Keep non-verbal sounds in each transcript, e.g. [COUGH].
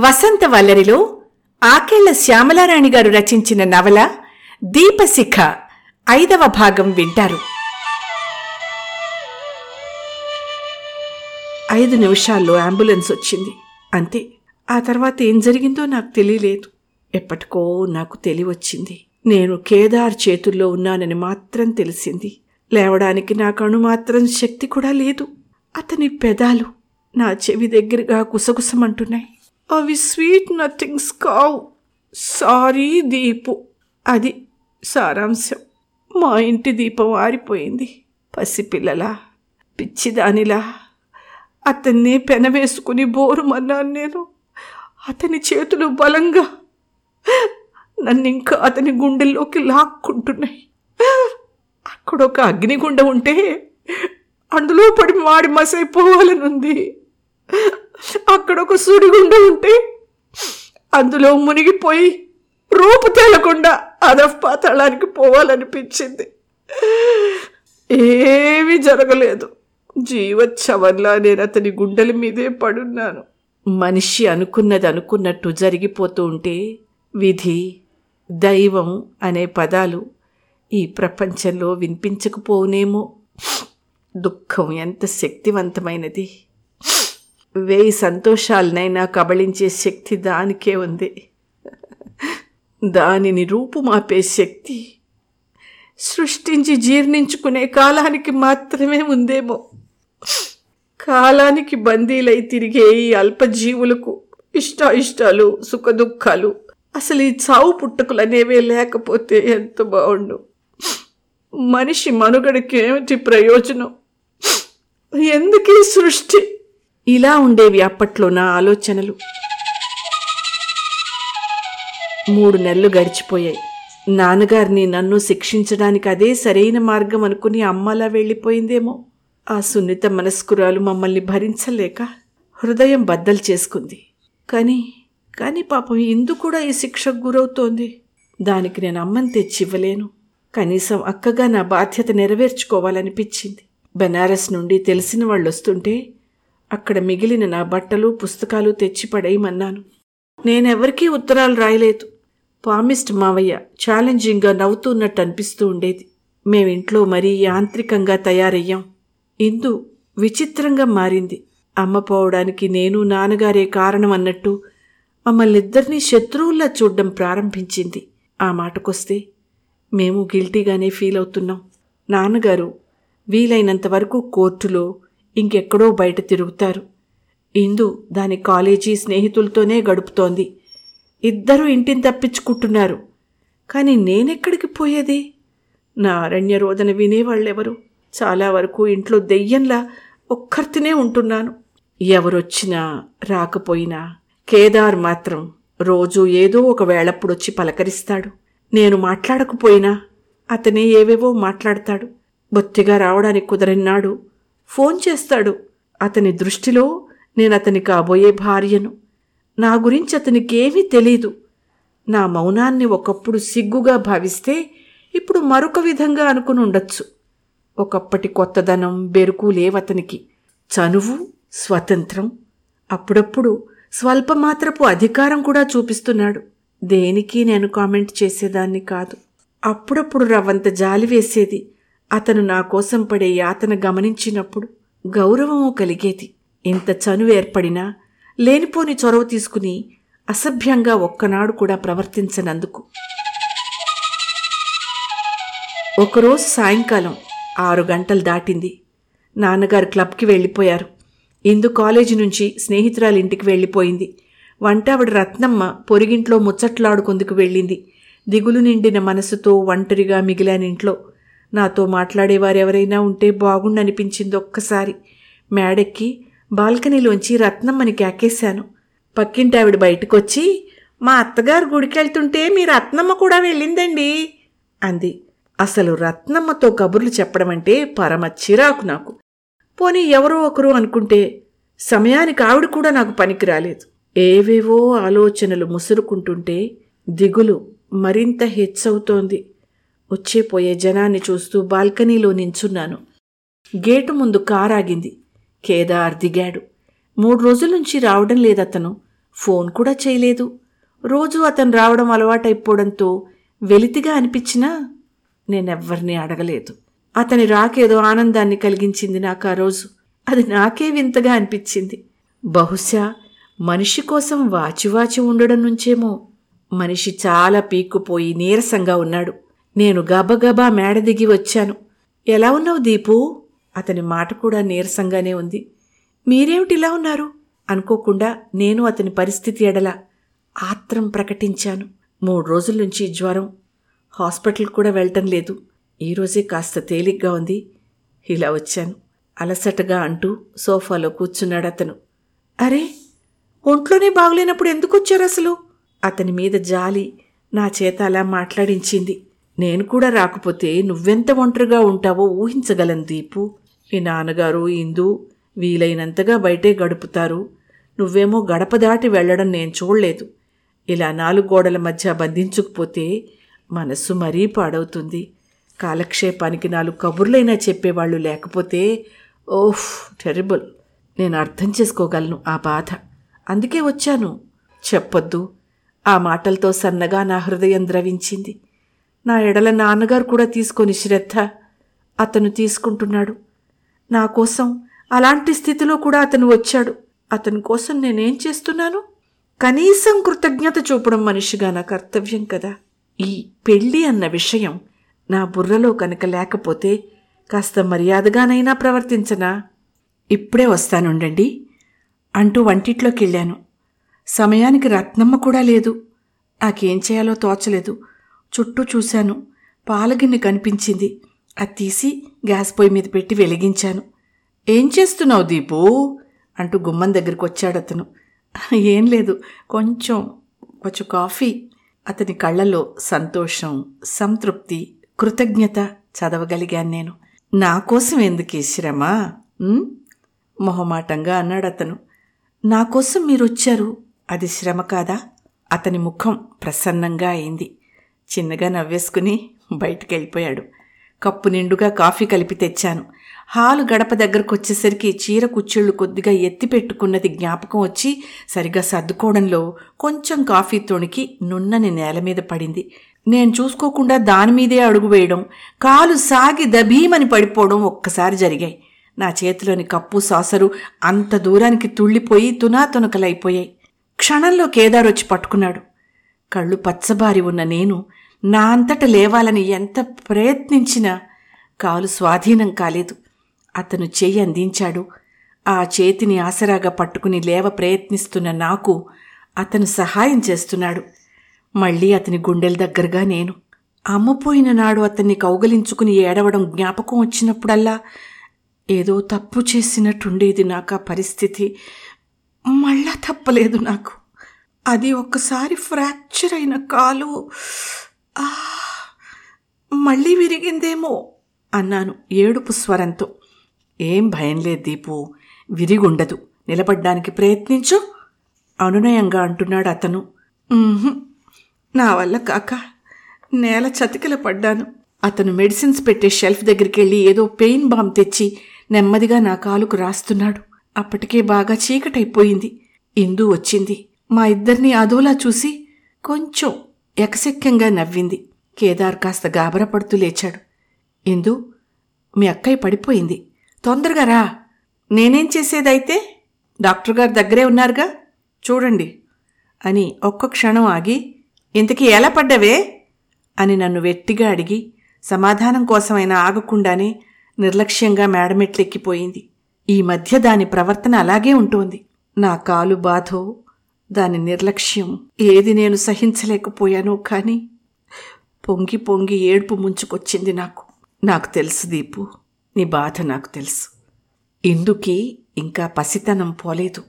వసంత వల్లరిలో ఆకేళ్ళ శ్యామలారాణి గారు రచించిన నవల దీపశిఖ ఐదవ భాగం వింటారు. ఐదు నిమిషాల్లో అంబులెన్స్ వచ్చింది. అంతే. ఆ తర్వాత ఏం జరిగిందో నాకు తెలియలేదు. ఎప్పటికో నాకు తెలివచ్చింది. నేను కేదార్ చేతుల్లో ఉన్నానని మాత్రం తెలిసింది. లేవడానికి నాకు అణుమాత్రం శక్తి కూడా లేదు. అతని పెదాలు నా చెవి దగ్గరగా కుసగుసమంటున్నాయి అవి స్వీట్ నథింగ్స్ కావు. సారీ దీపు. అది సారాంశం. మా ఇంటి దీపం ఆరిపోయింది. పసిపిల్లలా పిచ్చిదానిలా. అతన్ని పెనవేసుకుని బోరుమన్నాను నేను. అతని చేతులు బలంగా. నన్ను ఇంకా అతని గుండెల్లోకి లాక్కుంటున్నాయి. అక్కడ ఒక అగ్నిగుండ ఉంటే అందులో పడి మాడి మసైపోవాలనుంది. అక్కడ ఒక సూడిగుండ ఉంటే అందులో మునిగిపోయి రూపు తేలకుండా అధపాతాళానికి పోవాలనిపించింది. ఏమీ జరగలేదు. జీవచ్చవల్లా నేను అతని గుండెల మీదే పడున్నాను. మనిషి అనుకున్నది అనుకున్నట్టు జరిగిపోతూ ఉంటే విధి దైవం అనే పదాలు ఈ ప్రపంచంలో వినిపించకపోవునేమో. దుఃఖం ఎంత శక్తివంతమైనది. వేయి సంతోషాలనైనా కబళించే శక్తి దానికే ఉంది. దానిని రూపుమాపే శక్తి సృష్టించి జీర్ణించుకునే కాలానికి మాత్రమే ఉందేమో. కాలానికి బందీలై తిరిగే ఈ అల్పజీవులకు ఇష్టాయిష్టాలు సుఖదుఖాలు అసలు ఈ చావు పుట్టుకలు అనేవే లేకపోతే ఎంత బాగుండు. మనిషి మనుగడకి ఏమిటి ప్రయోజనం? ఎందుకీ సృష్టి? ఇలా ఉండేవి అప్పట్లో నా ఆలోచనలు. మూడు నెలలు గడిచిపోయాయి. నాన్నగారిని నన్ను శిక్షించడానికి అదే సరైన మార్గం అనుకుని అమ్మలా వెళ్ళిపోయిందేమో. ఆ సున్నిత మనస్కురాలు మమ్మల్ని భరించలేక హృదయం బద్దలు చేసుకుంది. కానీ కానీ పాపం ఇందు కూడా ఈ శిక్షకు గురవుతోంది. దానికి నేను అమ్మని తెచ్చివ్వలేను. కనీసం అక్కగా నా బాధ్యత నెరవేర్చుకోవాలనిపించింది. బెనారస్ నుండి తెలిసిన వాళ్ళు వస్తుంటే అక్కడ మిగిలిన నా బట్టలు పుస్తకాలు తెచ్చి పడేయమన్నాను నేనెవరికీ ఉత్తరాలు రాయలేదు. పామిస్ట్ మావయ్య ఛాలెంజింగ్గా నవ్వుతున్నట్టు అనిపిస్తూ ఉండేది. మేమింట్లో మరీ యాంత్రికంగా తయారయ్యాం. ఇందు విచిత్రంగా మారింది. అమ్మ పోవడానికి నేను నాన్నగారే కారణం అన్నట్టు మమ్మల్నిద్దరినీ శత్రువుల్లా చూడ్డం ప్రారంభించింది. ఆ మాటకొస్తే మేము గిల్టీగానే ఫీల్ అవుతున్నాం నాన్నగారు వీలైనంత వరకు కోర్టులో ఇంకెక్కడో బయట తిరుగుతారు. ఇందు దాని కాలేజీ స్నేహితులతోనే గడుపుతోంది. ఇద్దరూ ఇంటిని తప్పించుకుంటున్నారు. కానీ నేనెక్కడికి పోయేది? నా అరణ్య రోదన వినేవాళ్ళెవరు? చాలా వరకు ఇంట్లో దెయ్యంలా ఒక్కర్తినే ఉంటున్నాను. ఎవరొచ్చినా రాకపోయినా కేదార్ మాత్రం రోజు ఏదో ఒక వేళప్పుడొచ్చి పలకరిస్తాడు. నేను మాట్లాడకపోయినా అతనే ఏవేవో మాట్లాడతాడు. బొత్తిగా రావడానికి కుదరన్నాడు ఫోన్ చేస్తాడు. అతని దృష్టిలో నేను అతని కాబోయే భార్యను. నా గురించి అతనికేమీ తెలీదు. నా మౌనాన్ని ఒకప్పుడు సిగ్గుగా భావిస్తే ఇప్పుడు మరొక విధంగా అనుకుని ఉండొచ్చు. ఒకప్పటి కొత్తదనం బెరుకు లేవతనికి. చనువు స్వతంత్రం. అప్పుడప్పుడు స్వల్పమాత్రపు అధికారం కూడా చూపిస్తున్నాడు. దేనికి నేను కామెంట్ చేసేదాన్ని కాదు. అప్పుడప్పుడు రవ్వంత జాలి వేసేది. అతను నా కోసం పడే యాతన గమనించినప్పుడు గౌరవము కలిగేది. ఇంత చనువు ఏర్పడినా లేనిపోని చొరవ తీసుకుని అసభ్యంగా ఒక్కనాడు కూడా ప్రవర్తించనందుకు. ఒకరోజు సాయంకాలం ఆరు గంటలు దాటింది. నాన్నగారు క్లబ్కి వెళ్ళిపోయారు. ఇందు కాలేజీ నుంచి స్నేహితురాలి ఇంటికి వెళ్ళిపోయింది. వంటావిడ రత్నమ్మ పొరిగింట్లో ముచ్చట్లాడుకుందుకు వెళ్ళింది. దిగులు నిండిన మనసుతో ఒంటరిగా మిగిలాను నాతో నాతో మాట్లాడేవారెవరైనా ఉంటే బాగుండనిపించింది ఒక్కసారి. మేడెక్కి బాల్కనీలోంచి రత్నమ్మని కేకేశాను. పక్కింటి ఆవిడ బయటకొచ్చి మా అత్తగారు గుడికెళ్తుంటే మీ రత్నమ్మ కూడా వెళ్ళిందండి అంది. అసలు రత్నమ్మతో కబుర్లు చెప్పడం అంటే పరమ చిరాకు నాకు. పోనీ ఎవరో ఒకరు అనుకుంటే సమయానికి ఆవిడ కూడా నాకు పనికి రాలేదు ఏవేవో ఆలోచనలు ముసురుకుంటుంటే దిగులు మరింత హెచ్చవుతోంది. వచ్చేపోయే జనాన్ని చూస్తూ బాల్కనీలో నించున్నాను. గేటు ముందు కారాగింది. కేదార్ దిగాడు. మూడు రోజుల నుంచి రావడం లేదతను. ఫోన్ కూడా చేయలేదు. రోజు అతను రావడం అలవాటైపోవడంతో వెలితిగా అనిపించినా నేనెవ్వరినీ అడగలేదు. అతని రాకేదో ఆనందాన్ని కలిగించింది నాకు ఆ రోజు. అది నాకే వింతగా అనిపించింది. బహుశా మనిషి కోసం వాచివాచి ఉండడం నుంచేమో. మనిషి చాలా పీక్కుపోయి నీరసంగా ఉన్నాడు. నేను గబగబా మేడ దిగి వచ్చాను. ఎలా ఉన్నావు దీపు? అతని మాట కూడా నీరసంగానే ఉంది. మీరేమిటిలా ఉన్నారు? అనుకోకుండా నేను అతని పరిస్థితి ఎడల ఆత్రం ప్రకటించాను. మూడు రోజుల నుంచి జ్వరం. హాస్పిటల్ కూడా వెళ్ళటం లేదు. ఈరోజే కాస్త తేలిగ్గా ఉంది. ఇలా వచ్చాను. అలసటగా అంటూ సోఫాలో కూర్చున్నాడు అతను. అరే ఒంట్లోనే బాగులేనప్పుడు ఎందుకు వచ్చారు అసలు? అతని మీద జాలి నా చేత అలా మాట్లాడించింది. నేను కూడా రాకపోతే నువ్వెంత ఒంటరిగా ఉంటావో ఊహించగలను దీపు. మీ నాన్నగారు ఇందు వీలైనంతగా బయటే గడుపుతారు. నువ్వేమో గడప దాటి వెళ్ళడం నేను చూడలేదు. ఇలా నాలుగు గోడల మధ్య బంధించుకుపోతే మనస్సు మరీ పాడవుతుంది. కాలక్షేపానికి నాలుగు కబుర్లైనా చెప్పేవాళ్ళు లేకపోతే ఓహ్ టెరిబుల్. నేను అర్థం చేసుకోగలను ఆ బాధ. అందుకే వచ్చాను. చెప్పొద్దు. ఆ మాటలతో సన్నగా నా హృదయం ద్రవించింది. నా ఎడల నాన్నగారు కూడా తీసుకొని శ్రద్ధ అతను తీసుకుంటున్నాడు. నా కోసం అలాంటి స్థితిలో కూడా అతను వచ్చాడు. అతని కోసం నేనేం చేస్తున్నాను? కనీసం కృతజ్ఞత చూపడం మనిషిగా నా కర్తవ్యం కదా. ఈ పెళ్ళి అన్న విషయం నా బుర్రలో కనుక లేకపోతే కాస్త మర్యాదగానైనా ప్రవర్తించనా? ఇప్పుడే వస్తానుండండి. అంటూ వంటిట్లోకి వెళ్ళాను సమయానికి రత్నమ్మ కూడా లేదు. నాకేం చేయాలో తోచలేదు. చుట్టూ చూశాను. పాలగిన్నె కనిపించింది. అది తీసి గ్యాస్ పొయ్యి మీద పెట్టి వెలిగించాను. ఏం చేస్తున్నావు దీపు? అంటూ గుమ్మం దగ్గరికి వచ్చాడు అతను. ఏం లేదు కొంచెం కొంచెం కాఫీ. అతని కళ్ళల్లో సంతోషం సంతృప్తి కృతజ్ఞత చదవగలిగాను నేను. నా కోసం ఎందుకు ఈ శ్రమ మొహమాటంగా అన్నాడు అతను. నా కోసం మీరు వచ్చారు. అది శ్రమ కాదా? అతని ముఖం ప్రసన్నంగా అయింది. చిన్నగా నవ్వేసుకుని బయటికి వెళ్ళిపోయాడు కప్పు నిండుగా కాఫీ కలిపి తెచ్చాను. హాలు గడప దగ్గరకు వచ్చేసరికి చీర కుచ్చిళ్ళు కొద్దిగా ఎత్తి పెట్టుకున్నది జ్ఞాపకం వచ్చి సరిగా సర్దుకోవడంలో కొంచెం కాఫీ తొణికి నున్నని నేల మీద పడింది. నేను చూసుకోకుండా దాని మీదే అడుగు వేయడం కాలు సాగి దభీమని పడిపోవడం ఒక్కసారి జరిగాయి. నా చేతిలోని కప్పు సాసరు అంత దూరానికి తుళ్ళిపోయి తునాతునకలైపోయాయి. క్షణంలో కేదార్ వచ్చి పట్టుకున్నాడు. కళ్ళు పచ్చబారి ఉన్న నేను నా అంతట లేవాలని ఎంత ప్రయత్నించినా కాలు స్వాధీనం కాలేదు. అతను చేయి అందించాడు. ఆ చేతిని ఆసరాగా పట్టుకుని లేవ ప్రయత్నిస్తున్న నాకు అతను సహాయం చేస్తున్నాడు. మళ్ళీ అతని గుండెల దగ్గరగా నేను అమ్మపోయిన నాడు అతన్ని కౌగలించుకుని ఏడవడం జ్ఞాపకం వచ్చినప్పుడల్లా ఏదో తప్పు చేసినట్టుండేది నాకు ఆ పరిస్థితి. మళ్ళా తప్పలేదు నాకు. అది ఒక్కసారి ఫ్రాక్చర్ అయిన కాలు మళ్ళీ విరిగిందేమో అన్నాను ఏడుపు స్వరంతో. ఏం భయం లేదు దీపు విరిగుండదు. నిలబడ్డానికి ప్రయత్నించు అనునయంగా అంటున్నాడు అతను. నా వల్ల కాక నేల చతికిల పడ్డాను. అతను మెడిసిన్స్ పెట్టే షెల్ఫ్ దగ్గరికి వెళ్ళి ఏదో పెయిన్ బామ్ తెచ్చి నెమ్మదిగా నా కాలుకు రాస్తున్నాడు. అప్పటికే బాగా చీకటైపోయింది. ఇందు వచ్చింది. మా ఇద్దరిని అదోలా చూసి కొంచెం ఎకసెక్కంగా నవ్వింది. కేదార్ కాస్త గాబరపడుతూ లేచాడు. ఇందు మీ అక్కయ్య పడిపోయింది. తొందరగా రా. నేనేం చేసేదైతే డాక్టర్ గారు దగ్గరే ఉన్నారుగా చూడండి అని ఒక్క క్షణం ఆగి ఇంతకీ ఎలా పడ్డవే అని నన్ను వెట్టిగా అడిగి సమాధానం కోసమైనా ఆగకుండానే నిర్లక్ష్యంగా మేడమెట్లెక్కిపోయింది. ఈ మధ్య దాని ప్రవర్తన అలాగే ఉంటోంది. నా కాలు బాధో దాని నిర్లక్ష్యం ఏది నేను సహించలేకపోయానో కానీ పొంగి పొంగి ఏడుపు ముంచుకొచ్చింది నాకు. నాకు తెలుసు దీపు. నీ బాధ నాకు తెలుసు. ఇందుకి ఇంకా పసితనం పోలేదు.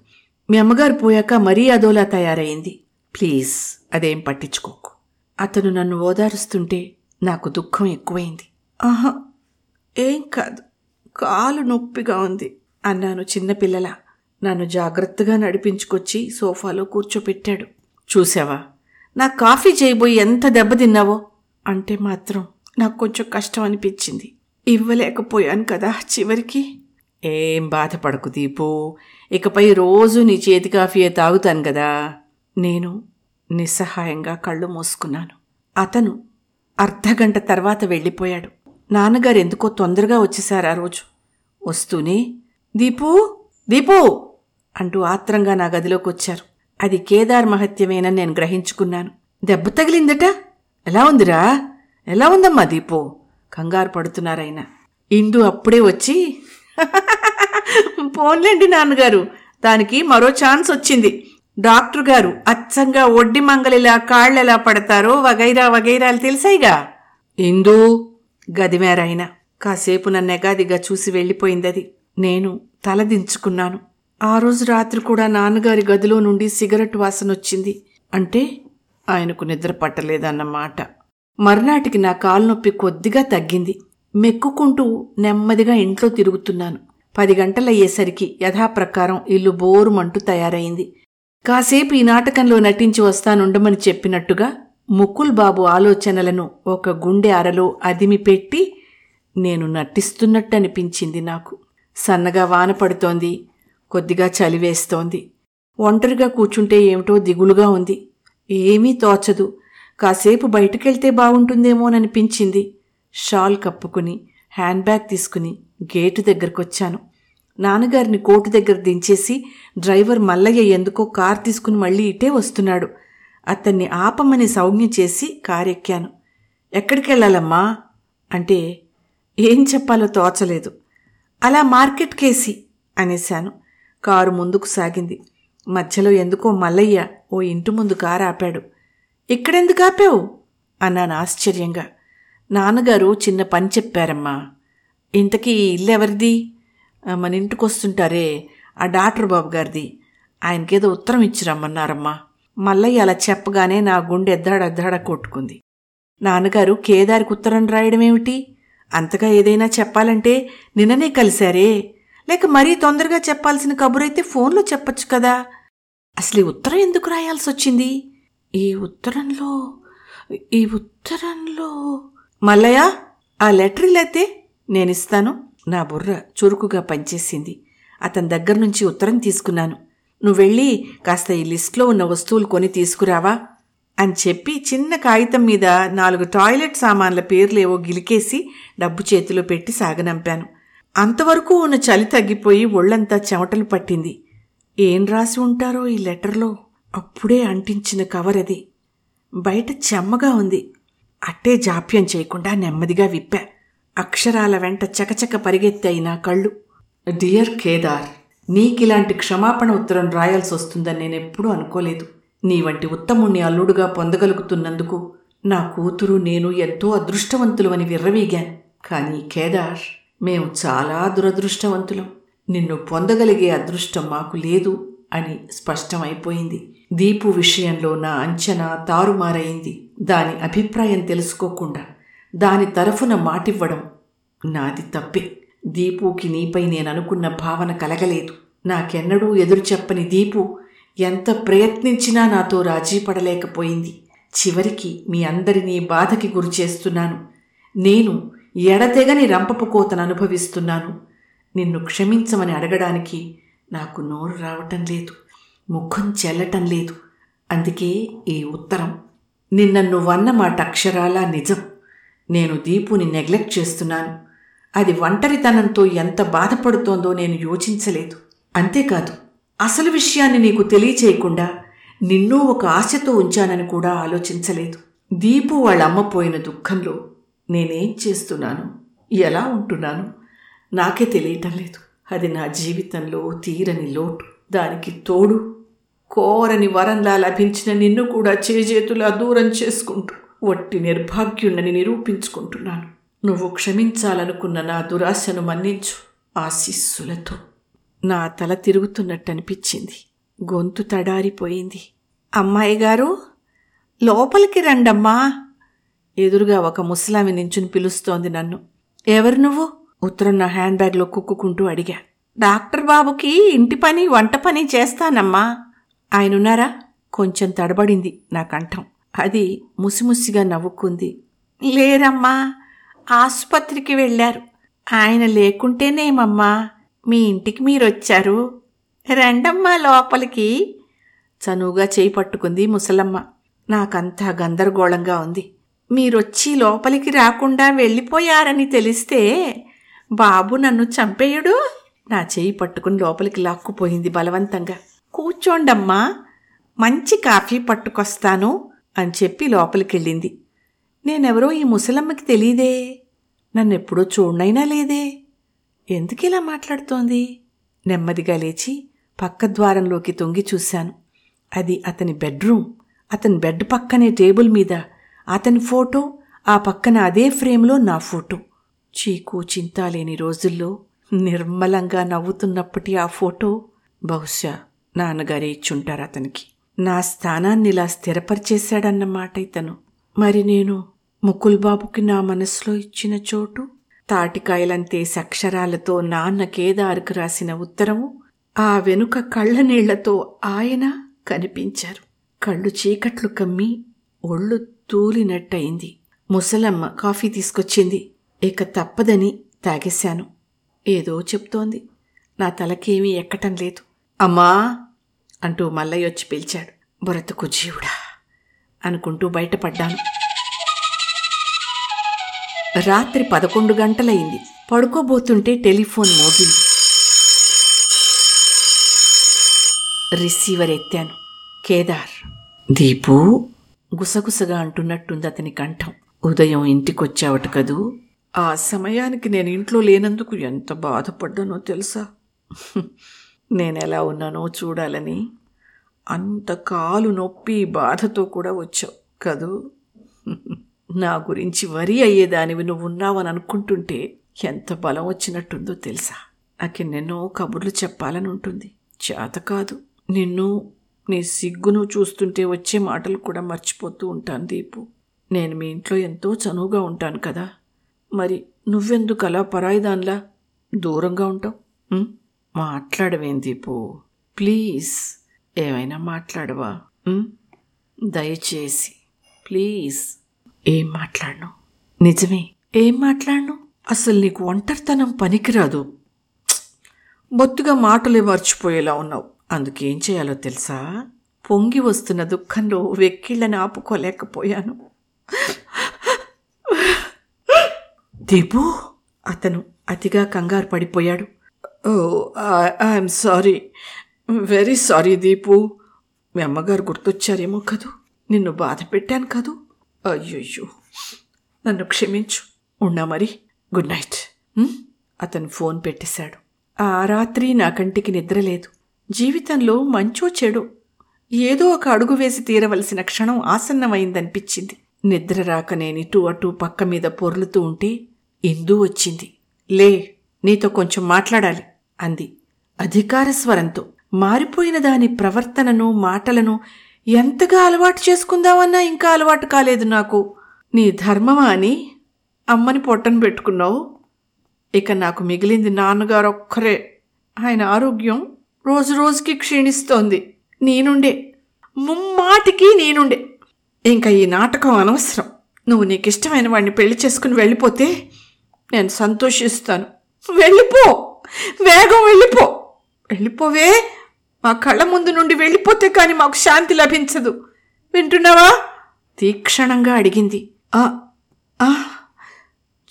మీ అమ్మగారు పోయాక మరీ అదోలా తయారైంది. ప్లీజ్ అదేం పట్టించుకోకు. అతను నన్ను ఓదారుస్తుంటే నాకు దుఃఖం ఎక్కువైంది. ఆహా ఏం కాదు. కాలు నొప్పిగా ఉంది అన్నాను చిన్నపిల్లల. నన్ను జాగ్రత్తగా నడిపించుకొచ్చి సోఫాలో కూర్చోపెట్టాడు. చూసావా నా కాఫీ చేయబోయి ఎంత దెబ్బతిన్నావో అంటే మాత్రం నాకు కొంచెం కష్టం అనిపించింది. ఇవ్వలేకపోయాను కదా చివరికి. ఏం బాధపడకు దీపు. ఇకపై రోజు నీ చేతి కాఫీయే తాగుతాను కదా. నేను నిస్సహాయంగా కళ్ళు మూసుకున్నాను. అతను అర్ధగంట తర్వాత వెళ్ళిపోయాడు. నాన్నగారు ఎందుకో తొందరగా వచ్చేశారు ఆ రోజు. వస్తూనే. దీపు! దీపు! అంటూ ఆత్రంగా నా గదిలోకి వచ్చారు అది కేదార్ మహత్యమేనని నేను గ్రహించుకున్నాను. దెబ్బ తగిలిందట? ఎలా ఉందిరా? ఎలా ఉందమ్మా దీపు? కంగారు పడుతున్నారాయన. ఇందు అప్పుడే వచ్చి పోన్లేండి నాన్నగారు దానికి మరో ఛాన్స్ వచ్చింది. డాక్టర్ గారు అచ్చంగా ఒడ్డి మంగలిలా కాళ్ళెలా పడతారో వగైరా వగైరాలు తెలిసాయిగా? ఇందు గదిమేరాయన కాసేపు నన్నెగాదిగా చూసి వెళ్ళిపోయిందది. నేను తలదించుకున్నాను ఆ రోజు రాత్రి కూడా నాన్నగారి గదిలో నుండి సిగరెట్ వాసన వచ్చింది అంటే ఆయనకు నిద్ర పట్టలేదన్నమాట. మర్నాటికి నా కాలు నొప్పి కొద్దిగా తగ్గింది. మెక్కుకుంటూ నెమ్మదిగా ఇంట్లో తిరుగుతున్నాను. పది గంటలయ్యేసరికి యథాప్రకారం ఇల్లు బోరుమంటూ తయారైంది. కాసేపు ఈ నాటకంలో నటించి వస్తానుండమని చెప్పినట్టుగా ముకుల్ బాబు ఆలోచనలను ఒక గుండె అరలో అదిమి పెట్టి నేను నటిస్తున్నట్టు అనిపించింది నాకు. సన్నగా వాన పడుతోంది. కొద్దిగా చలివేస్తోంది. ఒంటరిగా కూర్చుంటే ఏమిటో దిగులుగా ఉంది. ఏమీ తోచదు. కాసేపు బయటకెళ్తే బాగుంటుందేమోననిపించింది. షాల్ కప్పుకుని హ్యాండ్ బ్యాగ్ తీసుకుని గేటు దగ్గరకొచ్చాను. నాన్నగారిని కోటు దగ్గర దించేసి డ్రైవర్ మల్లయ్య ఎందుకో కార్ తీసుకుని మళ్ళీ ఇటే వస్తున్నాడు. అతన్ని ఆపమని సౌజ్ఞ చేసి కారెక్కాను. ఎక్కడికెళ్ళాలమ్మా? అంటే ఏం చెప్పాలో తోచలేదు. అలా మార్కెట్కేసి అనేశాను. కారు ముందుకు సాగింది. మధ్యలో ఎందుకో మల్లయ్య ఓ ఇంటి ముందు కారు ఆపాడు. ఇక్కడెందుకు ఆపావు? అన్నాను ఆశ్చర్యంగా. నాన్నగారు చిన్న పని చెప్పారమ్మా. ఇంతకీ ఇల్లు ఎవరిది? మన ఇంటికి వస్తుంటారే ఆ డాక్టర్ బాబు గారిది. ఆయనకేదో ఉత్తరం ఇచ్చిరమ్మన్నారమ్మా. మల్లయ్య అలా చెప్పగానే నా గుండె ఎద్దాడద్దాడ కొట్టుకుంది. నాన్నగారు కేదారికి ఉత్తరం రాయడమేమిటి? అంతగా ఏదైనా చెప్పాలంటే నిన్ననే కలిశారే. లేక మరీ తొందరగా చెప్పాల్సిన కబురైతే ఫోన్లో చెప్పచ్చు కదా. అసలు ఈ ఉత్తరం ఎందుకు రాయాల్సి వచ్చింది ఈ ఉత్తరంలో ఈ ఉత్తరంలో. మల్లయ్య ఆ లెటర్ లేతే నేనిస్తాను. నా బుర్ర చురుకుగా పనిచేసింది. అతని దగ్గర నుంచి ఉత్తరం తీసుకున్నాను. నువ్వెళ్ళి కాస్త ఈ లిస్ట్లో ఉన్న వస్తువులు కొని తీసుకురావా? అని చెప్పి చిన్న కాగితం మీద నాలుగు టాయిలెట్ సామాన్ల పేర్లేవో గిలికేసి డబ్బు చేతిలో పెట్టి సాగనంపాను. అంతవరకు ఉన్న చలి తగ్గిపోయి ఒళ్ళంతా చెమటలు పట్టింది. ఏం రాసి ఉంటారో ఈ లెటర్లో? అప్పుడే అంటించిన కవర్ అది. బయట చెమ్మగా ఉంది. అట్టే జాప్యం చేయకుండా నెమ్మదిగా విప్పా. అక్షరాల వెంట చకచక పరిగెత్తాయి నా కళ్ళు. డియర్ కేదార్ నీకిలాంటి క్షమాపణ ఉత్తరం రాయాల్సి వస్తుందని నేనెప్పుడూ అనుకోలేదు. నీ వంటి ఉత్తముణ్ణి అల్లుడుగా పొందగలుగుతున్నందుకు నా కూతురు నేను ఎంతో అదృష్టవంతులు అని విర్రవీగాను. కానీ కేదార్ మేము చాలా దురదృష్టవంతులం. నిన్ను పొందగలిగే అదృష్టం మాకు లేదు అని స్పష్టమైపోయింది. దీపు విషయంలో నా అంచనా తారుమారైంది. దాని అభిప్రాయం తెలుసుకోకుండా దాని తరఫున మాటివ్వడం నాది తప్పే. దీపుకి నీపై నేననుకున్న భావన కలగలేదు. నాకెన్నడూ ఎదురు చెప్పని దీపు ఎంత ప్రయత్నించినా నాతో రాజీ పడలేకపోయింది. చివరికి మీ అందరినీ బాధకి గురి చేస్తున్నాను. నేను ఎడతెగని రంపపు కోతను అనుభవిస్తున్నాను. నిన్ను క్షమించమని అడగడానికి నాకు నోరు రావటం లేదు ముఖం చెల్లటం లేదు. అందుకే ఈ ఉత్తరం. నిన్న నువ్వన్న మాట అక్షరాలా నిజం. నేను దీపుని నెగ్లెక్ట్ చేస్తున్నాను. అది ఒంటరితనంతో ఎంత బాధపడుతోందో నేను యోచించలేదు. అంతేకాదు అసలు విషయాన్ని నీకు తెలియచేయకుండా నిన్ను ఒక ఆశతో ఉంచానని కూడా ఆలోచించలేదు. దీపు వాళ్ళమ్మ పోయిన దుఃఖంలో నేనేం చేస్తున్నాను? ఎలా ఉంటున్నాను? నాకే తెలియటం లేదు. అది నా జీవితంలో తీరని లోటు. దానికి తోడు కోరని వరంలా లభించిన నిన్ను కూడా చేజేతులా దూరం చేసుకుంటూ వట్టి నిర్భాగ్యుండని నిరూపించుకుంటున్నాను. నువ్వు క్షమించాలనుకున్న నా దురాశను మన్నించు ఆశీస్సులతో నా తల తిరుగుతున్నట్టు అనిపించింది గొంతు తడారిపోయింది. అమ్మాయి గారు లోపలికి రండమ్మా. ఎదురుగా ఒక ముసలామి నించుని పిలుస్తోంది నన్ను. ఎవరు నువ్వు? ఉత్తరం నా హ్యాండ్ బ్యాగ్లో కుక్కుకుంటూ అడిగా. డాక్టర్ బాబుకి ఇంటి పని వంట పని చేస్తానమ్మా. ఆయనున్నారా? కొంచెం తడబడింది నా కంఠం. అది ముసిముసిగా నవ్వుకుంది. లేరమ్మా ఆసుపత్రికి వెళ్ళారు. ఆయన లేకుంటేనేమమ్మా మీ ఇంటికి మీరొచ్చారు. రండమ్మా లోపలికి. చనువుగా చేయి పట్టుకుంది ముసలమ్మ. నాకంతా గందరగోళంగా ఉంది. మీరొచ్చి లోపలికి రాకుండా వెళ్ళిపోయారని తెలిస్తే బాబు నన్ను చంపేయుడు? నా చేయి పట్టుకుని లోపలికి లాక్కుపోయింది బలవంతంగా. కూర్చోండమ్మా మంచి కాఫీ పట్టుకొస్తాను అని చెప్పి లోపలికెళ్ళింది. నేనెవరో ఈ ముసలమ్మకి తెలీదే. ఎప్పుడో చూడనైనా లేదే. ఎందుకిలా మాట్లాడుతోంది? నెమ్మదిగా లేచి పక్క ద్వారంలోకి తొంగి చూశాను. అది అతని బెడ్రూమ్ అతని బెడ్ పక్కనే టేబుల్ మీద అతని ఫోటో ఆ పక్కన అదే ఫ్రేమ్లో నా ఫోటో. చీకు చింత లేని రోజుల్లో నిర్మలంగా నవ్వుతున్నప్పటి ఆ ఫోటో బహుశా నాన్నగారే ఇచ్చుంటారు అతనికి. నా స్థానాన్ని ఇలా స్థిరపరిచేశాడన్నమాట ఇతను. మరి నేను ముకుల్ బాబుకి నా మనసులో ఇచ్చిన చోటు? తాటికాయలంతే అక్షరాలతో నాన్న కేదారుకు రాసిన ఉత్తరము ఆ వెనుక కళ్ళ నీళ్ళతో ఆయన కనిపించారు. కళ్ళు చీకట్లు కమ్మి ఒళ్ళు తూలినట్టయింది. ముసలమ్మ కాఫీ తీసుకొచ్చింది. ఇక తప్పదని తాగేశాను. ఏదో చెప్తోంది. నా తలకేమీ ఎక్కటం లేదు. అమ్మా! అంటూ మల్లయ్య వచ్చి పిలిచాడు. బ్రతుకు జీవుడా అనుకుంటూ బయటపడ్డాను. రాత్రి పదకొండు గంటలయింది. పడుకోబోతుంటే టెలిఫోన్ మోగింది. రిసీవర్ ఎత్తాను. కేదార్! దీపు! గుసగుసగా అంటున్నట్టుంది అతని కంఠం. ఉదయం ఇంటికొచ్చావట కదూ? ఆ సమయానికి నేను ఇంట్లో లేనందుకు ఎంత బాధపడ్డానో తెలుసా? నేను ఎలా ఉన్నానో చూడాలని అంత కాలు నొప్పి బాధతో కూడా వచ్చావు కదూ? నా గురించి వరి అయ్యేదానివి నువ్వు ఉన్నావని అనుకుంటుంటే ఎంత బలం వచ్చినట్టుందో తెలుసా? నాకెన్నెన్నో కబుర్లు చెప్పాలని ఉంటుంది చేత కాదు. నిన్ను నీ సిగ్గును చూస్తుంటే వచ్చే మాటలు కూడా మర్చిపోతూ ఉంటాను దీపు. నేను మీ ఇంట్లో ఎంతో చనువుగా ఉంటాను కదా. మరి నువ్వెందుకు అలా పరాయిదాన్లా దూరంగా ఉంటావు? మాట్లాడవేం దీపు. ప్లీజ్. ఏమైనా మాట్లాడవా? దయచేసి. ప్లీజ్. ఏం మాట్లాడను? నిజమే. ఏం మాట్లాడను? అసలు నీకు ఒంటరితనం పనికిరాదు. బొత్తుగా మాటలే మర్చిపోయేలా ఉన్నావు. అందుకేం చేయాలో తెలుసా? పొంగి వస్తున్న దుఃఖంలో వెక్కిళ్ళని ఆపుకోలేకపోయాను. దీపు! అతను అతిగా కంగారు పడిపోయాడు. ఓ I'm sorry. Very sorry Deepu. మీ అమ్మగారు గుర్తొచ్చారేమో కదూ? నిన్ను బాధ పెట్టాను కదూ? అయ్యో నన్ను క్షమించు. ఉన్నా మరి. Good night. అతను ఫోన్ పెట్టేశాడు. ఆ రాత్రి నా కంటికి నిద్ర లేదు. జీవితంలో మంచో చెడు. ఏదో ఒక అడుగు వేసి తీరవలసిన క్షణం ఆసన్నమైందనిపించింది. నిద్ర రాక నేను ఇటు అటు పక్క మీద పొర్లుతూ ఉంటే ఇందు వచ్చింది. లే నీతో కొంచెం మాట్లాడాలి అంది. అధికార స్వరంతో. మారిపోయిన దాని ప్రవర్తనను మాటలను ఎంతగా అలవాటు చేసుకుందామన్నా ఇంకా అలవాటు కాలేదు నాకు. నీ ధర్మమా అని అమ్మని పొట్టను పెట్టుకున్నావు. ఇక నాకు మిగిలింది నాన్నగారు ఒక్కరే ఆయన ఆరోగ్యం రోజు రోజుకి క్షీణిస్తోంది. నేనుండే. ముమ్మాటికి నేనుండే. ఇంకా ఈ నాటకం అనవసరం. నువ్వు నీకు ఇష్టమైన వాడిని పెళ్ళి చేసుకుని వెళ్ళిపోతే నేను సంతోషిస్తాను. వెళ్ళిపో! వేగం వెళ్ళిపో! వెళ్ళిపోవే! మా కళ్ళ ముందు నుండి వెళ్ళిపోతే కానీ మాకు శాంతి లభించదు. వింటున్నావా? తీక్షణంగా అడిగింది. ఆ ఆ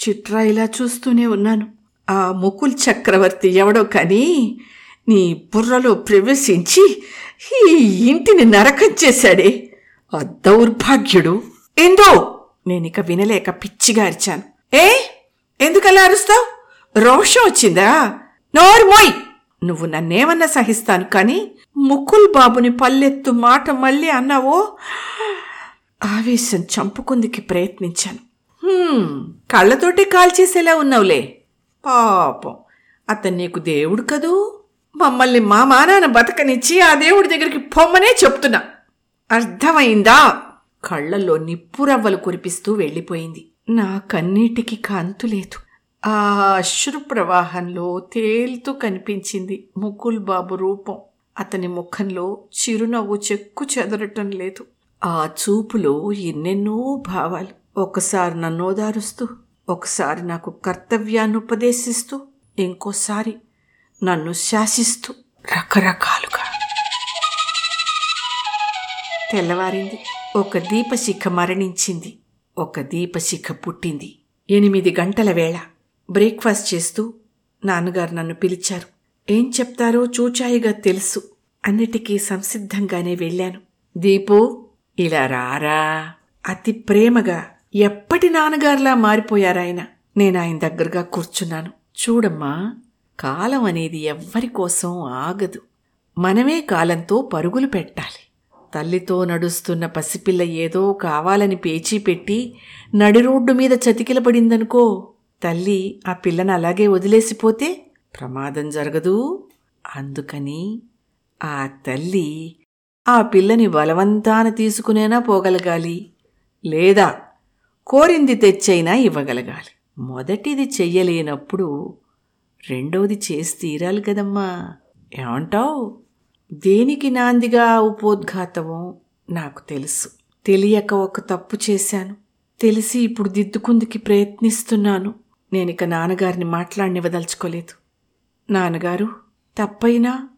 చిట్రా ఇలా చూస్తూనే ఉన్నాను. ఆ ముకుల్ చక్రవర్తి ఎవడో కానీ నీ బుర్రలో ప్రవేశించి ఈ ఇంటిని నరకం చేశాడే. ఆ దౌర్భాగ్యుడు. ఏందో? నేనిక వినలేక పిచ్చిగా అరిచాను. ఏ? ఎందుకలా అరుస్తావు? రోషం వచ్చిందా? నోరు మోయ్! నువ్వు నన్నేమన్నా సహిస్తాను కానీ ముకుల్ బాబుని పల్లెత్తు మాట మళ్ళీ అన్నావో? ఆవేశం చంపుకుందికి ప్రయత్నించాను. కళ్ళతోటే కాల్చేసేలా ఉన్నావులే. పాపం. అతను నీకు దేవుడు కదూ? మమ్మల్ని మా మానాన బతకనిచ్చి ఆ దేవుడి దగ్గరికి పొమ్మనే చెప్తున్నా. అర్థమైందా? కళ్ళల్లో నిప్పురవ్వలు కురిపిస్తూ వెళ్ళిపోయింది. నా కన్నీటికి కాంతు లేదు. ఆ అశ్రు ప్రవాహంలో తేలుతూ కనిపించింది ముకుల్ బాబు రూపం. అతని ముఖంలో చిరునవ్వు చెక్కు చెదరటం లేదు. ఆ చూపులో ఎన్నెన్నో భావాలు. ఒకసారి నన్ను ఓదారుస్తూ ఒకసారి నాకు కర్తవ్యాన్ని ఉపదేశిస్తూ ఇంకోసారి నన్ను శాసిస్తూ రకరకాలుగా. తెల్లవారింది. ఒక దీపశిఖ మరణించింది. ఒక దీపశిఖ పుట్టింది. ఎనిమిది గంటల వేళ బ్రేక్ఫాస్ట్ చేస్తూ నాన్నగారు నన్ను పిలిచారు. ఏం చెప్తారో చూచాయిగా తెలుసు. అన్నిటికీ సంసిద్ధంగానే వెళ్ళాను. దీపు ఇలా రారా? అతి ప్రేమగా ఎప్పటి నాన్నగారులా మారిపోయారాయన? నేను ఆయన దగ్గరగా కూర్చున్నాను. చూడమ్మా. కాలం అనేది ఎవ్వరి కోసం ఆగదు. మనమే కాలంతో పరుగులు పెట్టాలి. తల్లితో నడుస్తున్న పసిపిల్ల ఏదో కావాలని పేచీ పెట్టి నడి రోడ్డు మీద చతికిలపడిందనుకో తల్లి ఆ పిల్లను అలాగే వదిలేసిపోతే ప్రమాదం జరగదు. అందుకని ఆ తల్లి ఆ పిల్లని బలవంతాన తీసుకునేనా పోగలగాలి లేదా కోరింది తెచ్చైనా ఇవ్వగలగాలి. మొదటిది చెయ్యలేనప్పుడు రెండవది చేసి తీరాలి కదమ్మా. ఏమంటావు? దేనికి నాందిగా ఉపోద్ఘాతమో నాకు తెలుసు. తెలియక ఒక తప్పు చేశాను. తెలిసి ఇప్పుడు దిద్దుకుందుకి ప్రయత్నిస్తున్నాను. నేనిక నాన్నగారిని మాట్లాడినివ్వదలుచుకోలేదు. నాన్నగారు తప్పైనా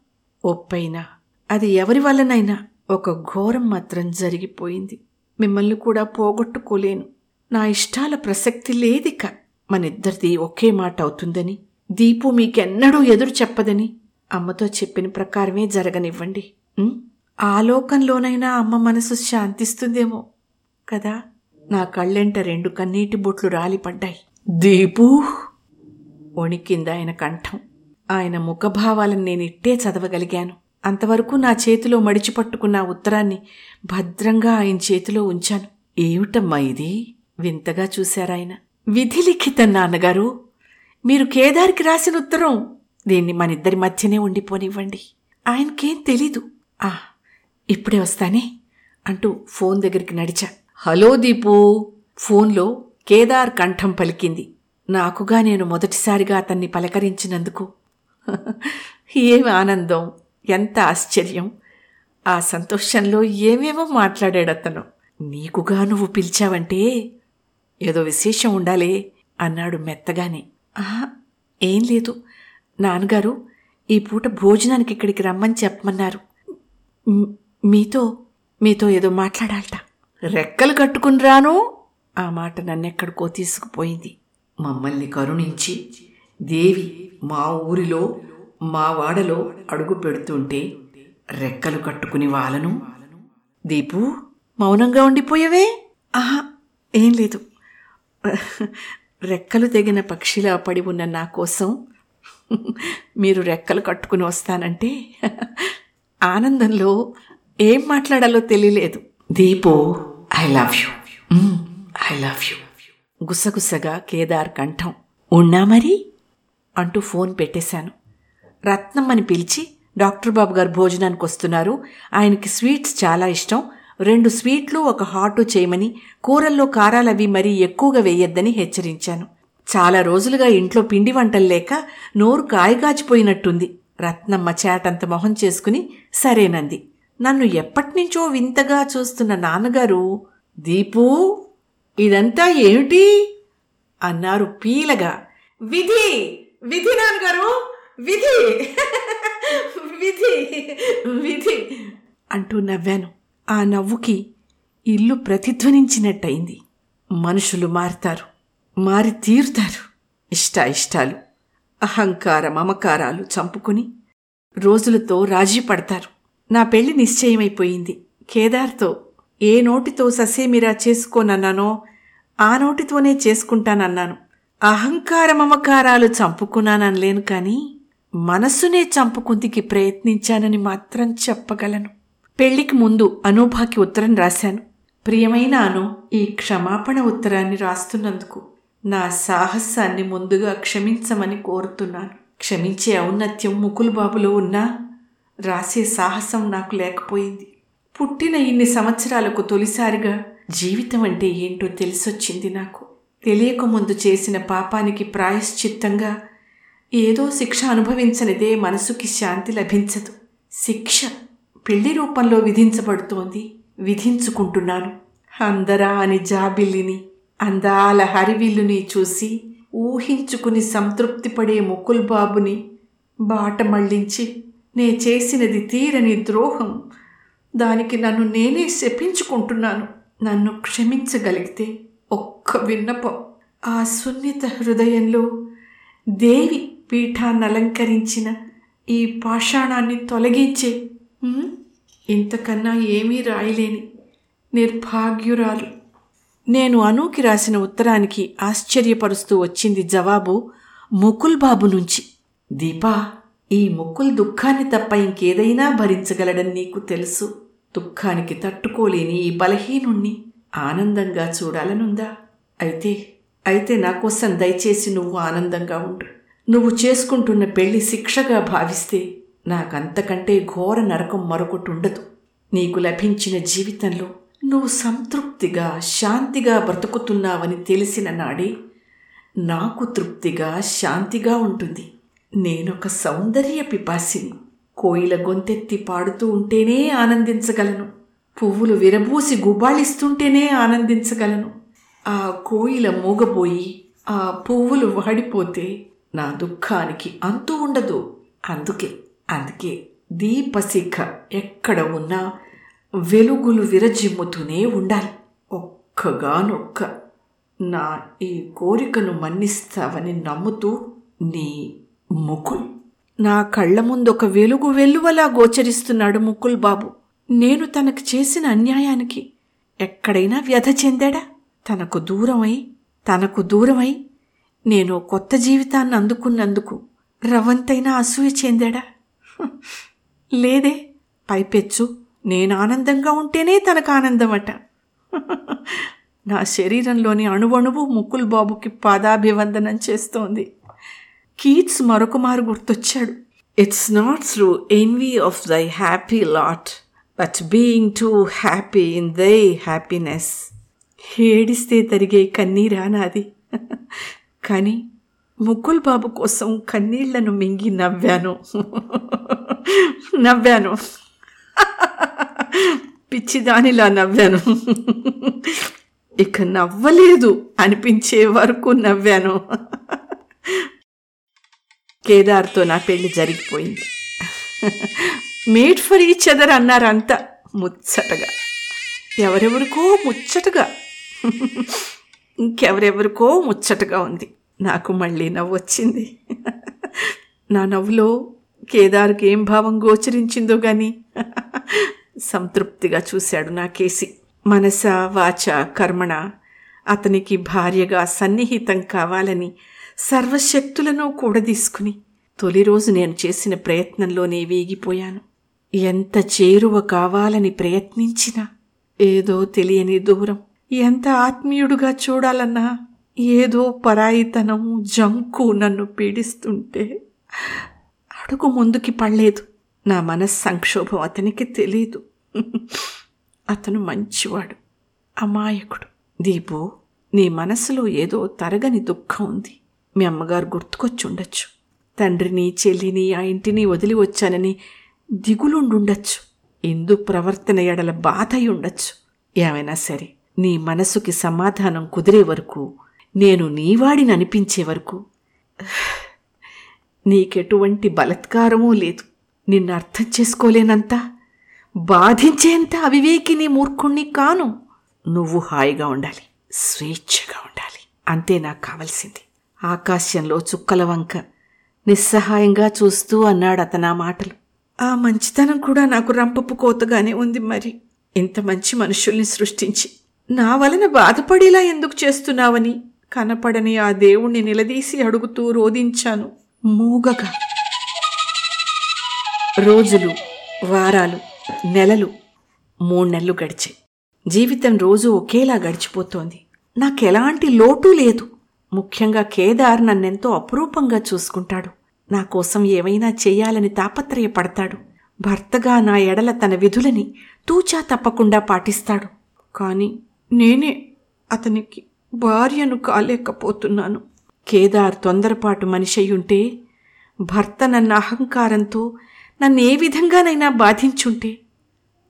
ఒప్పైనా అది ఎవరి వల్లనైనా ఒక ఘోరం మాత్రం జరిగిపోయింది. మిమ్మల్ని కూడా పోగొట్టుకోలేను. నా ఇష్టాల ప్రసక్తి లేదిక. మనిద్దరిది ఒకే మాట అవుతుందని. దీపు మీకెన్నడూ ఎదురు చెప్పదని. అమ్మతో చెప్పిన ప్రకారమే జరగనివ్వండి. ఆలోకంలోనైనా ఆ లోకంలోనైనా అమ్మ మనసు శాంతిస్తుందేమో కదా? నా కళ్ళెంట రెండు కన్నీటి బొట్లు రాలిపడ్డాయి. దీపు! వణికింది ఆయన కంఠం. ఆయన ముఖభావాలను నేను ఇట్టే చదవగలిగాను. అంతవరకు నా చేతిలో మడిచిపట్టుకున్న ఉత్తరాన్ని భద్రంగా ఆయన చేతిలో ఉంచాను. ఏమిటమ్మా ఇది? వింతగా చూశారాయన. విధిలిఖిత నాన్నగారు! మీరు కేదార్కి రాసిన ఉత్తరం. దీన్ని మనిద్దరి మధ్యనే ఉండిపోనివ్వండి. ఆయనకేం తెలీదు. ఆ ఇప్పుడే వస్తానే అంటూ ఫోన్ దగ్గరికి నడిచా. హలో దీపు. ఫోన్లో కేదార్ కంఠం పలికింది. నాకుగా నేను మొదటిసారిగా అతన్ని పలకరించినందుకు. [LAUGHS] ఏమి ఆనందం. ఎంత ఆశ్చర్యం. ఆ సంతోషంలో ఏమేమో మాట్లాడాడు అతను నీకుగా నువ్వు పిలిచావంటే ఏదో విశేషం ఉండాలే అన్నాడు మెత్తగానే. ఏం లేదు. నాన్నగారు ఈ పూట భోజనానికి ఇక్కడికి రమ్మని చెప్పమన్నారు. మీతో మీతో ఏదో మాట్లాడాలట. రెక్కలు కట్టుకుని రాను? ఆ మాట నన్నెక్కడికో తీసుకుపోయింది. మమ్మల్ని కరుణించి దేవి మా ఊరిలో మా వాడలో అడుగు పెడుతుంటే రెక్కలు కట్టుకుని వాళ్ళను దీపు మౌనంగా ఉండిపోయావే? ఆహా ఏం లేదు. రెక్కలు తెగిన పక్షిలా పడి ఉన్న నా కోసం మీరు రెక్కలు కట్టుకుని వస్తానంటే ఆనందంలో ఏం మాట్లాడాలో తెలియలేదు. Deepu I love you I love you గుసగుసగా Kedar కంఠం. ఉన్నా మరి? అంటూ ఫోన్ పెట్టేశాను. రత్నమ్మని పిలిచి డాక్టర్ బాబు గారు భోజనానికి వస్తున్నారు ఆయనకి స్వీట్స్ చాలా ఇష్టం. రెండు స్వీట్లు ఒక హాటు చేయమని కూరల్లో కారాలవి మరీ ఎక్కువగా వేయొద్దని హెచ్చరించాను. చాలా రోజులుగా ఇంట్లో పిండి వంటలు లేక నోరు కాయగాచిపోయినట్టుంది. రత్నమ్మ చేటంత మొహం చేసుకుని సరేనంది. నన్ను ఎప్పటినుంచో వింతగా చూస్తున్న నాన్నగారు దీపూ ఇదంతా ఏమిటి? అన్నారు పీలగా. విధి విధి నాన్నగారు విధి విధి విధి అంటూ నవ్వాను. ఆ నవ్వుకి ఇల్లు ప్రతిధ్వనించినట్టయింది. మనుషులు మారుతారు మారి తీరుతారు. ఇష్ట ఇష్టాలు అహంకార మమకారాలు చంపుకుని రోజులతో రాజీ పడతారు. నా పెళ్ళి నిశ్చయమైపోయింది. కేదార్తో ఏ నోటితో ససేమిరా చేసుకోనన్నానో ఆ నోటితోనే చేసుకుంటానన్నాను. అహంకార మమకారాలు చంపుకున్నాననలేను కానీ మనస్సునే చంపుకుందికి ప్రయత్నించానని మాత్రం చెప్పగలను. పెళ్ళికి ముందు అనూభాకి ఉత్తరం రాశాను. ప్రియమైన అను ఈ క్షమాపణ ఉత్తరాన్ని రాస్తున్నందుకు నా సాహసాన్ని ముందుగా క్షమించమని కోరుతున్నాను. క్షమించే ఔన్నత్యం ముకుల్ బాబులో ఉన్నా రాసే సాహసం నాకు లేకపోయింది. పుట్టిన ఇన్ని సంవత్సరాలకు తొలిసారిగా జీవితం అంటే ఏంటో తెలిసొచ్చింది నాకు. తెలియకముందు చేసిన పాపానికి ప్రాయశ్చిత్తంగా ఏదో శిక్ష అనుభవించనిదే మనసుకి శాంతి లభించదు. శిక్ష పెళ్ళి రూపంలో విధించబడుతోంది. విధించుకుంటున్నాను. అందరా అని జాబిల్లిని అందాల హరివిల్లుని చూసి ఊహించుకుని సంతృప్తిపడే ముకుల్ బాబుని బాట మళ్ళించి నే చేసినది తీరని ద్రోహం. దానికి నన్ను నేనే శపించుకుంటున్నాను. నన్ను క్షమించగలిగితే ఒక్క విన్నపం. ఆ సున్నిత హృదయంలో దేవి పీఠాన్ని అలంకరించిన ఈ పాషాణాన్ని తొలగించే ఇంతకన్నా ఏమీ రాయలేని నిర్భాగ్యురాలు. నేను అనూకి రాసిన ఉత్తరానికి ఆశ్చర్యపరుస్తూ వచ్చింది జవాబు ముకుల్ బాబు నుంచి. దీపా ఈ ముకుల్ దుఃఖాన్ని తప్ప ఇంకేదైనా భరించగలడని నీకు తెలుసు. దుఃఖానికి తట్టుకోలేని ఈ బలహీనుణ్ణి ఆనందంగా చూడాలనుందా? అయితే అయితే నా కోసం దయచేసి నువ్వు ఆనందంగా ఉండు. నువ్వు చేసుకుంటున్న పెళ్ళి శిక్షగా భావిస్తే నాకంతకంటే ఘోర నరకం మరొకటి ఉండదు. నీకు లభించిన జీవితంలో నువ్వు సంతృప్తిగా శాంతిగా బ్రతుకుతున్నావని తెలిసిన నాడే నాకు తృప్తిగా శాంతిగా ఉంటుంది. నేనొక సౌందర్య పిపాసిని. కోయిల గొంతెత్తి పాడుతూ ఉంటేనే ఆనందించగలను. పువ్వులు విరబూసి గుబాళిస్తుంటేనే ఆనందించగలను. ఆ కోయిల మూగబోయి ఆ పువ్వులు వాడిపోతే నా దుఃఖానికి అంతు ఉండదు. అందుకే అందుకే దీపశిఖ ఎక్కడ ఉన్నా వెలుగులు విరజిమ్ముతూనే ఉండాలి. ఒక్కగానొక్క నా ఈ కోరికను మన్నిస్తావని నమ్ముతూ నీ ముకుల్. నా కళ్ళ ముందు ఒక వెలుగు వెల్లువలా గోచరిస్తున్నాడు ముకుల్ బాబు. నేను తనకు చేసిన అన్యాయానికి ఎక్కడైనా వ్యధ చెందాడా? తనకు దూరమై తనకు దూరమై నేను కొత్త జీవితాన్ని అందుకున్నందుకు రవంతైనా అసూయ చెందాడా? [LAUGHS] లేదే పైపెచ్చు. నేను ఆనందంగా ఉంటేనే తనకు ఆనందమట. [LAUGHS] నా శరీరంలోని అణువణువు ముకుల్ బాబుకి పాదాభివందనం చేస్తోంది. కీట్స్ మరొక మారు గుర్తొచ్చాడు. It's not through envy of thy happy lot but being too happy in thy happiness ఏడిస్తే తరిగే కన్నీరా నాది. [LAUGHS] కానీ ముగ్గుల్ బాబు కోసం కన్నీళ్ళను మింగి నవ్వాను. నవ్వాను. పిచ్చిదానిలా నవ్వాను. ఇక నవ్వలేదు అనిపించే వరకు నవ్వాను. కేదార్తో నా పెళ్ళి జరిగిపోయింది. మేడ్ ఫర్ ఈచ్ అదర్ అన్నారంతా ముచ్చటగా. ఎవరెవరికో ముచ్చటగా. ఇంకెవరెవరికో ముచ్చటగా ఉంది. నాకు మళ్ళీ నవ్వు వచ్చింది. నా నవ్వులో కేదార్కి ఏం భావం గోచరించిందో గాని సంతృప్తిగా చూశాడు నా కేసి. మనస వాచ కర్మణ అతనికి భార్యగా సన్నిహితం కావాలని సర్వశక్తులను కూడదీసుకుని తొలి రోజు నేను చేసిన ప్రయత్నంలోనే వేగిపోయాను. ఎంత చేరువ కావాలని ప్రయత్నించినా ఏదో తెలియని దూరం. ఎంత ఆత్మీయుడుగా చూడాలన్నా ఏదో పరాయితనం జంకు నన్ను పీడిస్తుంటే అడుగు ముందుకి పడలేదు. నా మనస్ సంక్షోభం అతనికి తెలీదు. అతను మంచివాడు అమాయకుడు. దీపు నీ మనసులో ఏదో తరగని దుఃఖం ఉంది. మీ అమ్మగారు గుర్తుకొచ్చుండొచ్చు తండ్రిని చెల్లిని ఆ ఇంటిని వదిలి వచ్చానని దిగులుండుండొచ్చు. ఇందు ప్రవర్తన ఎడల బాధ అయి ఉండొచ్చు ఏమైనా సరే నీ మనసుకి సమాధానం కుదిరే వరకు నేను నీవాడిని అనిపించే వరకు. నీకెటువంటి బలత్కారమూ లేదు. నిన్ను అర్థం చేసుకోలేనంత. బాధించేంత అవివేకిని మూర్ఖుణ్ణి కాను. నువ్వు హాయిగా ఉండాలి. స్వేచ్ఛగా ఉండాలి. అంతే నాకు కావలసింది. ఆకాశంలో చుక్కల వంక నిస్సహాయంగా చూస్తూ అన్నాడు అతను ఆ మాటలు. ఆ మంచితనం కూడా నాకు రంపపు కోతగానే ఉంది మరి. ఇంత మంచి మనుషుల్ని సృష్టించి నా వలన బాధపడేలా ఎందుకు చేస్తున్నావని? కనపడని ఆ దేవుణ్ణి నిలదీసి అడుగుతూ రోదించాను మూగగా. రోజులు వారాలు నెలలు మూడు నెలలు గడిచాయి. జీవితం రోజు ఒకేలా గడిచిపోతోంది. నాకెలాంటి లోటు లేదు. ముఖ్యంగా కేదార్ నన్నెంతో అపురూపంగా చూసుకుంటాడు. నా కోసం ఏమైనా చేయాలని తాపత్రయపడతాడు. భర్తగా నా ఎడల తన విధులని తూచా తప్పకుండా పాటిస్తాడు. కానీ నేనే అతనికి భార్యను కాలేకపోతున్నాను. కేదార్ తొందరపాటు మనిషి అయ్యుంటే భర్త నన్న అహంకారంతో నన్ను ఏ విధంగానైనా బాధించుంటే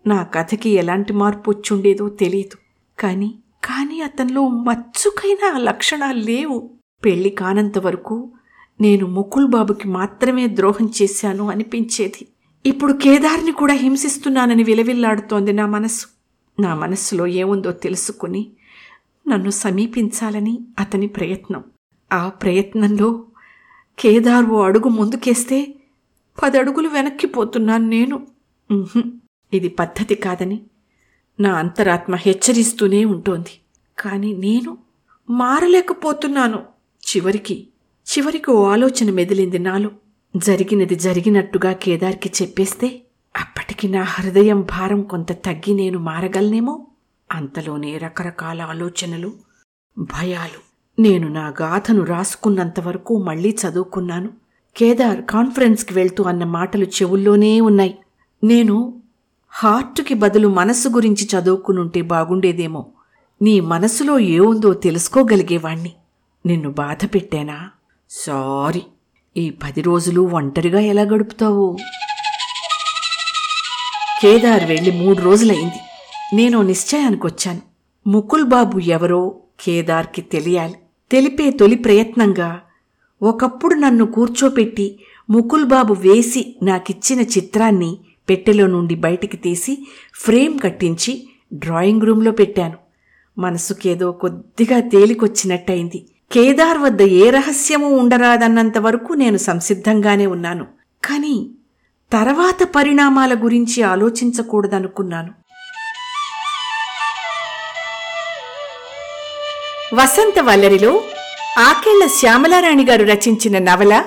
నా కథకి ఎలాంటి మార్పు వచ్చుండేదో తెలియదు. కానీ కానీ అతనిలో మచ్చుకైనా లక్షణాలు లేవు. పెళ్ళి కానంత వరకు నేను ముకుల్ బాబుకి మాత్రమే ద్రోహం చేశాను అనిపించేది. ఇప్పుడు కేదార్ని కూడా హింసిస్తున్నానని విలవిల్లాడుతోంది నా మనసు. నా మనస్సులో ఏముందో తెలుసుకుని నన్ను సమీపించాలని అతని ప్రయత్నం. ఆ ప్రయత్నంలో కేదార్ ఓ అడుగు ముందుకేస్తే పదడుగులు వెనక్కిపోతున్నాను నేను. ఇది పద్ధతి కాదని నా అంతరాత్మ హెచ్చరిస్తూనే ఉంటోంది. కానీ నేను మారలేకపోతున్నాను. చివరికి చివరికి ఓ ఆలోచన మెదిలింది నాలో. జరిగినది జరిగినట్టుగా కేదార్కి చెప్పేస్తే అప్పటికి నా హృదయం భారం కొంత తగ్గి నేను మారగలనేమో? అంతలోనే రకరకాల ఆలోచనలు భయాలు. నేను నా గాథను రాసుకున్నంతవరకు మళ్ళీ మళ్ళీ చదువుకున్నాను. కేదార్ కాన్ఫరెన్స్కి వెళ్తూ అన్న మాటలు చెవుల్లోనే ఉన్నాయి. నేను హార్ట్కి బదులు మనస్సు గురించి చదువుకునుంటే బాగుండేదేమో. నీ మనసులో ఏముందో తెలుసుకోగలిగేవాణ్ణి. నిన్ను బాధ పెట్టానా? సారీ. ఈ పది రోజులు ఒంటరిగా ఎలా గడుపుతావు? కేదార్ వెళ్ళి మూడు రోజులైంది నేను నిశ్చయానికొచ్చాను ముకుల్ బాబు ఎవరో కేదార్కి తెలియాలి. తెలిపే తొలి ప్రయత్నంగా ఒకప్పుడు నన్ను కూర్చోపెట్టి ముకుల్ బాబు వేసి నాకిచ్చిన చిత్రాన్ని పెట్టెలో నుండి బయటికి తీసి ఫ్రేమ్ కట్టించి డ్రాయింగ్ రూంలో పెట్టాను. మనసుకేదో కొద్దిగా తేలికొచ్చినట్టయింది. కేదార్ వద్ద ఏ రహస్యమూ ఉండరాదన్నంత వరకు నేను సంసిద్ధంగానే ఉన్నాను. కానీ తర్వాత పరిణామాల గురించి ఆలోచించకూడదనుకున్నాను. వసంత వల్లరిలో ఆకేళ్ళ శ్యామలారాణి గారు రచించిన నవల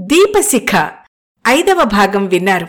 దీపశిఖ. ఐదవ భాగం విన్నారు.